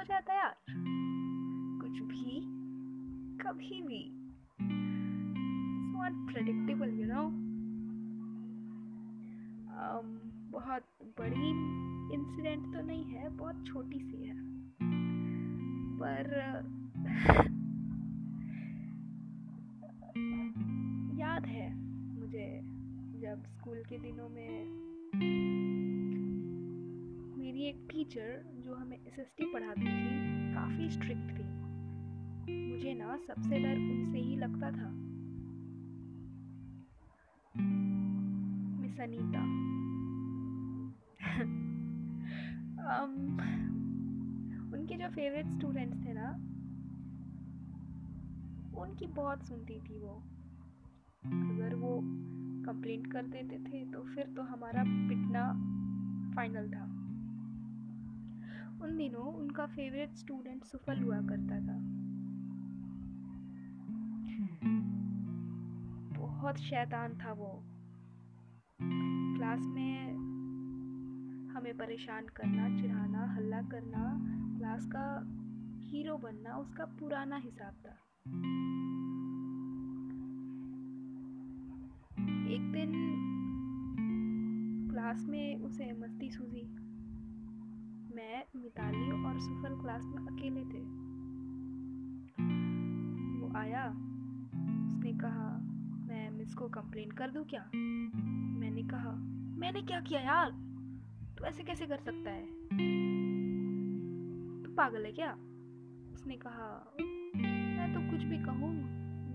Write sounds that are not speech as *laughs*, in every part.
हो जाता है यार। कुछ भी, कभी भी। अनप्रेडिक्टेबल यू नो बहुत बड़ी इंसिडेंट तो नहीं है, बहुत छोटी सी है। पर, याद है मुझे जब स्कूल के दिनों में मेरी एक टीचर जो हमें एस एसएसटी पढ़ाती थी काफ़ी स्ट्रिक्ट थी। मुझे ना सबसे डर उनसे ही लगता था। मिस अनीता *laughs* um, उनके जो फेवरेट स्टूडेंट्स थे ना उनकी बहुत सुनती थी वो। अगर वो कंप्लेंट कर देते थे तो फिर तो हमारा पिटना फाइनल था। उन दिनों उनका फेवरेट स्टूडेंट सुफल हुआ करता था। बहुत शैतान था वो। क्लास में हमें परेशान करना, चिढ़ाना, हल्ला करना, क्लास का हीरो बनना, उसका पुराना हिसाब था। एक दिन क्लास में उसे मस्ती सूझी। मैं, मिताली और सुफल क्लास में अकेले थे। वो आया, उसने कहा, मैं मिस को कंप्लेन कर दूँ क्या? मैंने कहा, मैंने क्या किया यार? तू ऐसे कैसे कर सकता है? तू पागल है क्या? उसने कहा, मैं तो कुछ भी कहूँ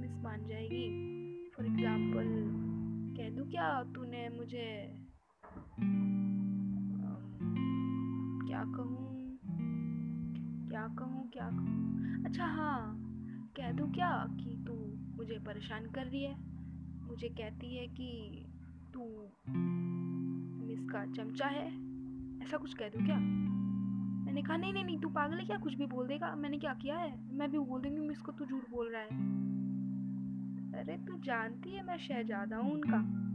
मिस मान जाएगी। फॉर एग्ज़ाम्पल कह दूँ क्या तूने मुझे कहूँ? क्या कहूँ क्या कहूँ? अच्छा हाँ कह दूँ क्या कि तू मुझे परेशान कर रही है? मुझे कहती है कि तू मिस का चमचा है। ऐसा कुछ कह दूँ क्या? मैंने कहा, नहीं नहीं नहीं, तू पागल है क्या? कुछ भी बोल देगा। मैंने क्या किया है? मैं भी बोल दूँगी मिस को तू झूठ बोल रहा है। अरे, तू जानती है मैं शहजादा हूँ उनका।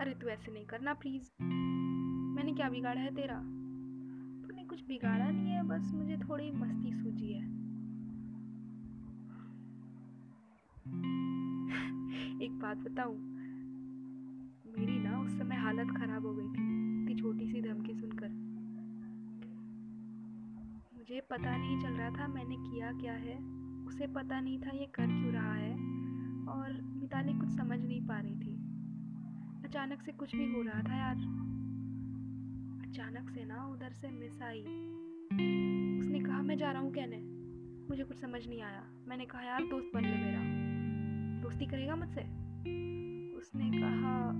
अरे, तू ऐसे नहीं करना प्लीज़ क्या बिगाड़ा है तेरा? तूने कुछ बिगाड़ा नहीं है, बस मुझे थोड़ी मस्ती सूझी है। एक बात बताऊँ, मेरी ना उस समय हालत खराब हो गई थी, इतनी छोटी सी धमकी सुनकर। मुझे पता नहीं चल रहा था मैंने किया क्या है, उसे पता नहीं था ये कर क्यों रहा है, और मिताली कुछ समझ नहीं पा रही थी। अचानक से कुछ भी हो रहा था यार अचानक से ना उधर से मिस आई। उसने कहा, मैं जा रहा हूँ कहने। मुझे कुछ समझ नहीं आया। मैंने कहा, यार, दोस्त बन ले मेरा। दोस्ती करेगा मुझसे? उसने कहा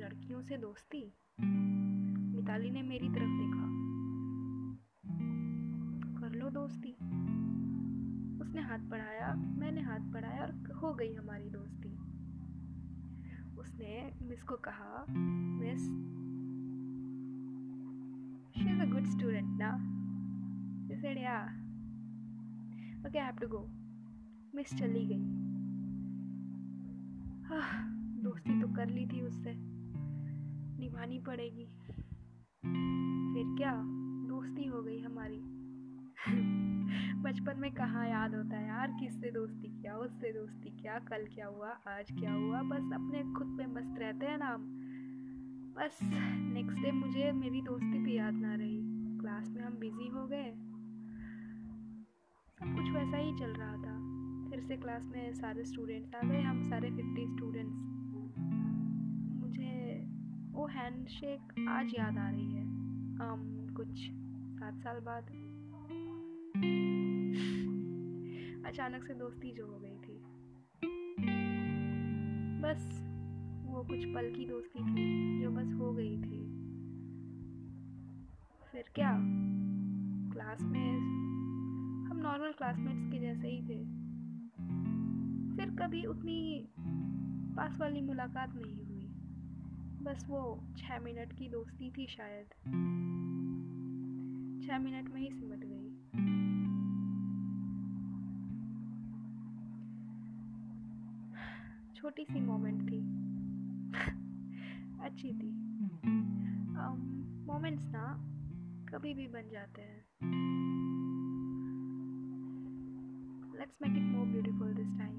लड़कियों से दोस्ती? मिताली ने मेरी तरफ़ देखा। कर लो दोस्ती। उसने हाथ बढ़ाया। मैंने हाथ बढ़ाया और हो गई हमारी दोस्ती। उसने मिस को कहा, मिस गुड स्टूडेंट ना She said, yeah. Okay, I have to go. Miss चली गई। दोस्ती तो कर ली थी उससे। निभानी पड़ेगी। फिर क्या? दोस्ती हो गई हमारी। *laughs* बचपन में कहाँ याद होता है यार किससे दोस्ती किया उससे दोस्ती किया कल क्या हुआ आज क्या हुआ बस अपने खुद पे मस्त रहते हैं ना हम। बस नेक्स्ट डे मुझे मेरी दोस्ती भी याद ना रही। क्लास में हम बिज़ी हो गए। सब कुछ वैसा ही चल रहा था। फिर से क्लास में सारे स्टूडेंट्स आ गए हम सारे फिफ्टी स्टूडेंट्स मुझे वो हैंड शेक आज याद आ रही है। um, कुछ सात साल बाद। अचानक से दोस्ती जो हो गई थी। बस वो कुछ पल की दोस्ती थी जो बस हो गई थी। फिर क्या? क्लास हम नॉर्मल क्लासमेट्स के जैसे ही थे। फिर कभी उतनी पास वाली मुलाकात नहीं हुई। बस वो छः मिनट की दोस्ती थी शायद। छः मिनट में ही सिमट गई। छोटी सी मोमेंट थी। *laughs* अच्छी थी। मोमेंट्स ना कभी भी बन जाते हैं। Let's make it more beautiful this time